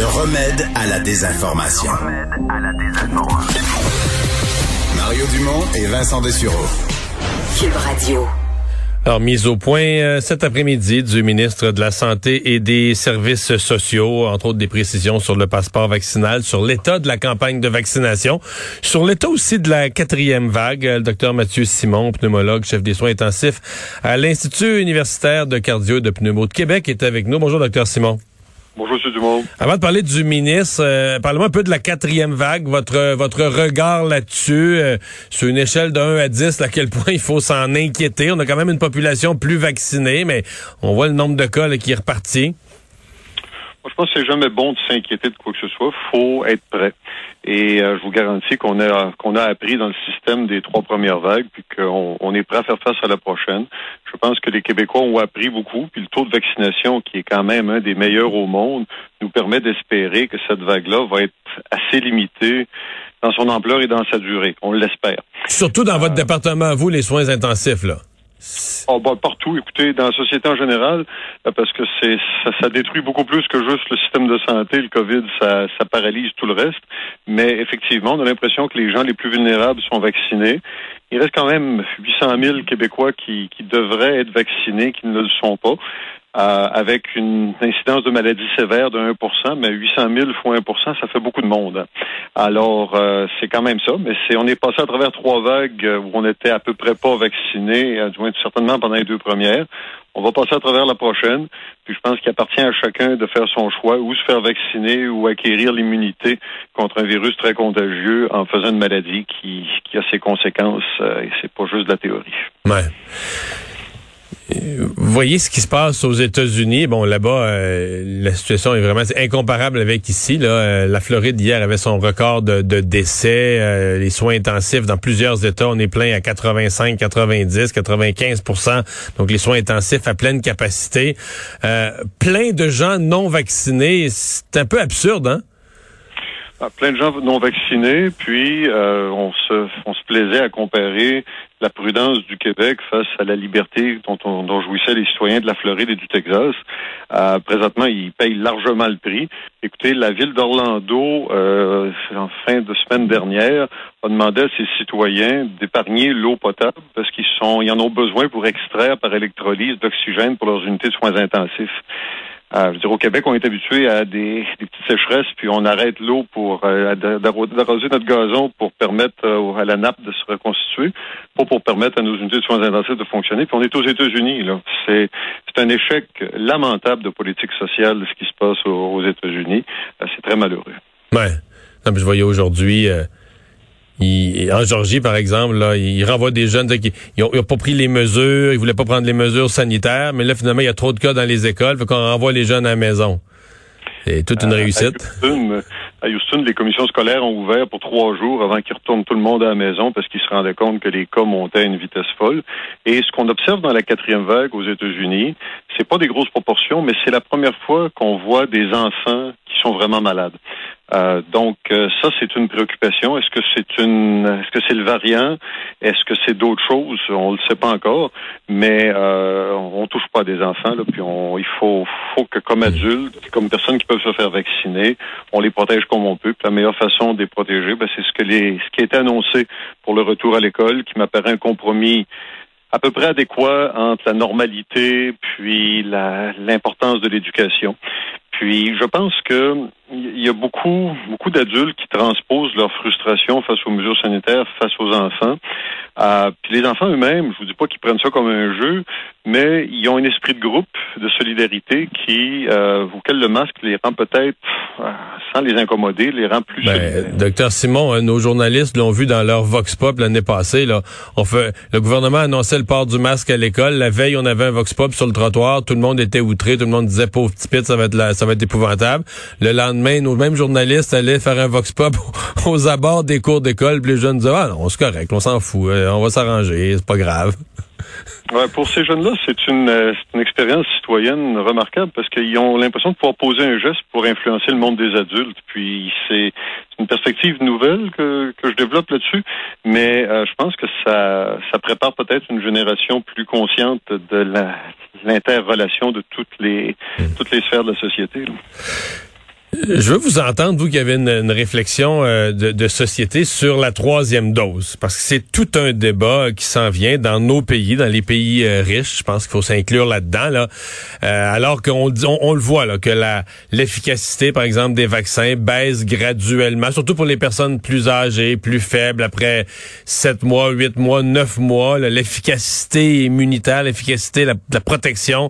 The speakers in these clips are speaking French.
Le remède à la désinformation. Mario Dumont et Vincent Dessureau. Cube Radio. Alors, mise au point euh, cet après-midi du ministre de la Santé et des Services sociaux, entre autres des précisions sur le passeport vaccinal, sur l'état de la campagne de vaccination, sur l'état aussi de la quatrième vague. Le docteur Mathieu Simon, pneumologue, chef des soins intensifs à l'Institut universitaire de cardio et de pneumo de Québec, est avec nous. Bonjour, docteur Simon. Bonjour, M. Dumont. Avant de parler du ministre, euh, parlez-moi un peu de la quatrième vague, votre votre regard là-dessus, euh, sur une échelle de 1 à 10, à quel point il faut s'en inquiéter. On a quand même une population plus vaccinée, mais on voit le nombre de cas qui est reparti. Moi, je pense que c'est jamais bon de s'inquiéter de quoi que ce soit. faut être prêt. Et euh, je vous garantis qu'on a qu'on a appris dans le système des trois premières vagues, puis qu'on on est prêt à faire face à la prochaine. Je pense que les Québécois ont appris beaucoup, puis le taux de vaccination, qui est quand même un des meilleurs au monde, nous permet d'espérer que cette vague-là va être assez limitée dans son ampleur et dans sa durée. On l'espère. Surtout dans votre euh, département, vous, les soins intensifs, là. Oh, bah, partout, écoutez, dans la société en général, euh, parce que c'est ça, détruit beaucoup plus que juste le système de santé. Le COVID, ça, paralyse tout le reste. Mais effectivement, on a l'impression que les gens les plus vulnérables sont vaccinés. Il reste quand même 800 000 Québécois qui devraient être vaccinés, qui ne le sont pas. Euh, avec une incidence de maladie sévère de 1% mais 800 000 fois 1% ça fait beaucoup de monde. Alors, euh, c'est quand même ça, mais c'est on est passé à travers trois vagues où on était à peu près pas vaccinés, euh, du moins certainement pendant les deux premières. On va passer à travers la prochaine, puis je pense qu'il appartient à chacun de faire son choix, ou se faire vacciner ou acquérir l'immunité contre un virus très contagieux en faisant une maladie qui, qui a ses conséquences, et c'est pas juste de la théorie. Ouais. Voyez ce qui se passe aux États-Unis? Bon, là-bas, euh, la situation est vraiment incomparable avec ici. Là. Euh, la Floride hier avait son record de, décès, euh, les soins intensifs dans plusieurs États. On est plein à 85, 90, 95% Donc les soins intensifs à pleine capacité. plein de gens non vaccinés. C'est un peu absurde, hein? Ah, plein de gens non vaccinés, puis on se on se plaisait à comparer la prudence du Québec face à la liberté dont, dont jouissaient les citoyens de la Floride et du Texas. Euh, présentement, ils payent largement le prix. Écoutez, la ville d'Orlando, euh, en fin de semaine dernière, a demandé à ses citoyens d'épargner l'eau potable parce qu'ils sont, ils en ont besoin pour extraire par électrolyse d'oxygène pour leurs unités de soins intensifs. Euh, je veux dire, au Québec, on est habitué à des, des, petites sécheresses, puis on arrête l'eau pour euh, d'arroser notre gazon pour permettre euh, à la nappe de se reconstituer, pas pour permettre à nos unités de soins intensifs de fonctionner. Puis on est aux États-Unis. Là, c'est c'est un échec lamentable de politique sociale ce qui se passe aux, États-Unis. Euh, c'est très malheureux. Ouais. Non, mais je voyais aujourd'hui. Il, en Georgie, par exemple, là, il renvoie des jeunes qui ils ont, pas pris les mesures, ils voulaient pas prendre les mesures sanitaires, mais là, finalement, il y a trop de cas dans les écoles, fait qu'on renvoie les jeunes à la maison. C'est toute une euh, réussite. À Houston, les commissions scolaires ont ouvert pour trois jours avant qu'ils retournent tout le monde à la maison parce qu'ils se rendaient compte que les cas montaient à une vitesse folle. Et ce qu'on observe dans la quatrième vague aux États-Unis, c'est pas des grosses proportions, mais c'est la première fois qu'on voit des enfants qui sont vraiment malades. Euh, donc euh, ça c'est une préoccupation. Est-ce que c'est une, est-ce que c'est le variant? Est-ce que c'est d'autres choses? On le sait pas encore, mais euh, on touche pas des enfants. Là, puis on, il faut, faut que comme adultes, comme personnes qui peuvent se faire vacciner, on les protège comme on peut. Puis la meilleure façon de les protéger, ben, c'est ce que les, ce qui été annoncé pour le retour à l'école, qui m'apparaît un compromis à peu près adéquat entre la normalité puis l'importance de l'éducation. Puis je pense que il y a beaucoup, beaucoup d'adultes qui transposent leur frustration face aux mesures sanitaires, face aux enfants. Euh, puis les enfants eux-mêmes, je vous dis pas qu'ils prennent ça comme un jeu, mais ils ont un esprit de groupe, de solidarité qui, euh, auquel le masque les rend peut-être, euh, sans les incommoder, les rend plus ben, Docteur Simon, euh, nos journalistes l'ont vu dans leur Vox Pop l'année passée. Là, on fait, le gouvernement annonçait le port du masque à l'école. La veille, on avait un Vox Pop sur le trottoir. Tout le monde était outré. Tout le monde disait pauvre petit pit, ça va être ça va être épouvantable. Le lendemain, nos mêmes journalistes allaient faire un Vox Pop aux abords des cours d'école. Puis les jeunes disaient ah non, c'est correct, on s'en fout, on va s'arranger, c'est pas grave. Ouais, pour ces jeunes-là, c'est une, euh, une expérience citoyenne remarquable parce qu'ils ont l'impression de pouvoir poser un geste pour influencer le monde des adultes. Puis c'est une perspective nouvelle que, que je développe là-dessus, mais euh, je pense que ça, ça prépare peut-être une génération plus consciente de l'interrelation de toutes les, mmh. toutes les sphères de la société. Je veux vous entendre, vous qui avez une, réflexion euh, de, société sur la troisième dose, parce que c'est tout un débat qui s'en vient dans nos pays, dans les pays euh, riches. Je pense qu'il faut s'inclure là-dedans, là. Euh, alors qu'on on, on, le voit là, que la l'efficacité, par exemple, des vaccins baisse graduellement, surtout pour les personnes plus âgées, plus faibles, après sept mois, huit mois, neuf mois, l'efficacité immunitaire, l'efficacité, la, la, protection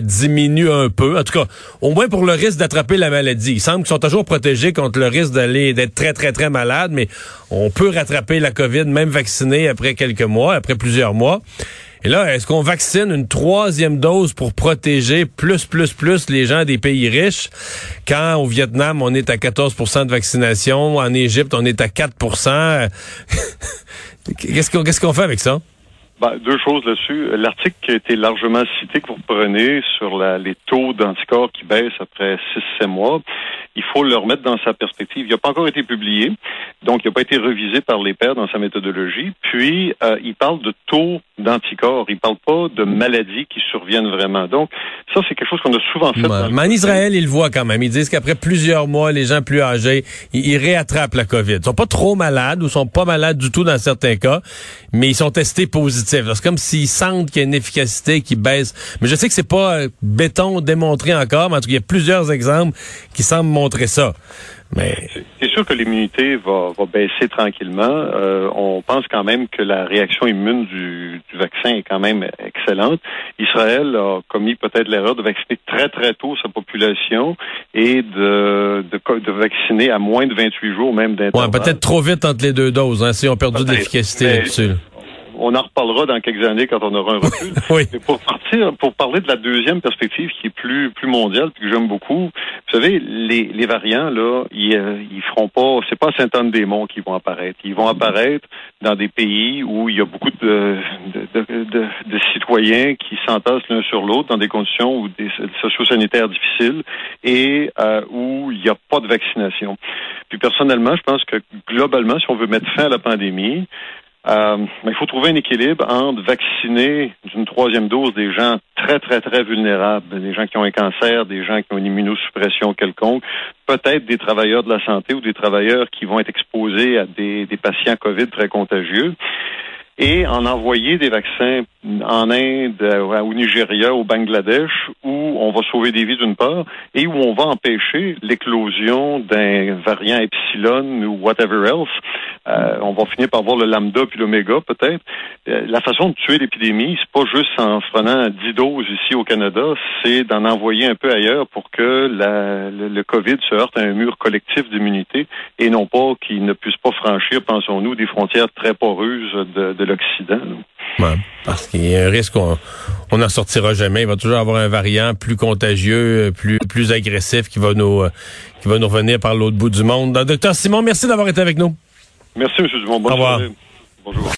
diminue un peu. En tout cas, au moins pour le risque d'attraper la maladie il semble qu'ils sont toujours protégés contre le risque d'aller d'être très, très, très malade, mais on peut rattraper la COVID, même vacciné après quelques mois, après plusieurs mois. Et là, est-ce qu'on vaccine une troisième dose pour protéger plus, plus, plus les gens des pays riches? Quand au Vietnam, on est à 14% de vaccination, en Égypte, on est à 4% Qu'est-ce qu'on fait avec ça? Ben, deux choses là-dessus. L'article qui a été largement cité que vous prenez sur la, les taux d'anticorps qui baissent après 6-7 mois, il faut le remettre dans sa perspective. Il n'a pas encore été publié, donc il n'a pas été revisé par les pairs dans sa méthodologie. Puis, euh, il parle de taux d'anticorps. Il parle pas de maladies qui surviennent vraiment. Donc, ça, c'est quelque chose qu'on a souvent fait. mais en Israël, ils le voient quand même. Ils disent qu'après plusieurs mois, les gens plus âgés, ils, ils, réattrapent la COVID. Ils sont pas trop malades ou sont pas malades du tout dans certains cas, mais ils sont testés positifs c'est comme s'ils sentent qu'il y a une efficacité qui baisse. Mais je sais que c'est pas euh, béton démontré encore, mais en tout cas, il y a plusieurs exemples qui semblent montrer ça. Mais c'est sûr que l'immunité va, va, baisser tranquillement. Euh, on pense quand même que la réaction immune du, du, vaccin est quand même excellente. Israël a commis peut-être l'erreur de vacciner très très tôt sa population et de, de, de vacciner à moins de 28 jours même d'intervalle. Ouais, peut-être trop vite entre les deux doses, hein, si on perdu de l'efficacité là-dessus on en reparlera dans quelques années quand on aura un recul. oui. Mais pour partir, pour parler de la deuxième perspective qui est plus plus mondiale, puis que j'aime beaucoup, vous savez, les, les variants là, ils, euh, ils feront pas, c'est pas Saint-Anne-des-Monts qui vont apparaître. Ils vont apparaître dans des pays où il y a beaucoup de de, de, de, citoyens qui s'entassent l'un sur l'autre dans des conditions où des socio-sanitaires difficiles et euh, où il n'y a pas de vaccination. Puis personnellement, je pense que globalement, si on veut mettre fin à la pandémie, euh, il faut trouver un équilibre entre vacciner d'une troisième dose des gens très, très, très vulnérables, des gens qui ont un cancer, des gens qui ont une immunosuppression quelconque, peut-être des travailleurs de la santé ou des travailleurs qui vont être exposés à des, des patients COVID très contagieux et en envoyer des vaccins en Inde, euh, au Nigeria, au Bangladesh, où on va sauver des vies d'une part, et où on va empêcher l'éclosion d'un variant epsilon ou whatever else. Euh, on va finir par voir le lambda puis l'oméga peut-être. Euh, la façon de tuer l'épidémie, c'est pas juste en prenant 10 doses ici au Canada, c'est d'en envoyer un peu ailleurs pour que le, COVID se heurte à un mur collectif d'immunité et non pas qu'il ne puisse pas franchir, pensons-nous, des frontières très poreuses de, de l'Occident. Parce qu'il y a un risque qu'on n'en sortira jamais. Il va toujours avoir un variant plus contagieux, plus agressif qui va nous qui va nous revenir par l'autre bout du monde. Docteur Simon, merci d'avoir été avec nous. Merci, M. Dumont. Bonne Au revoir. Bonjour.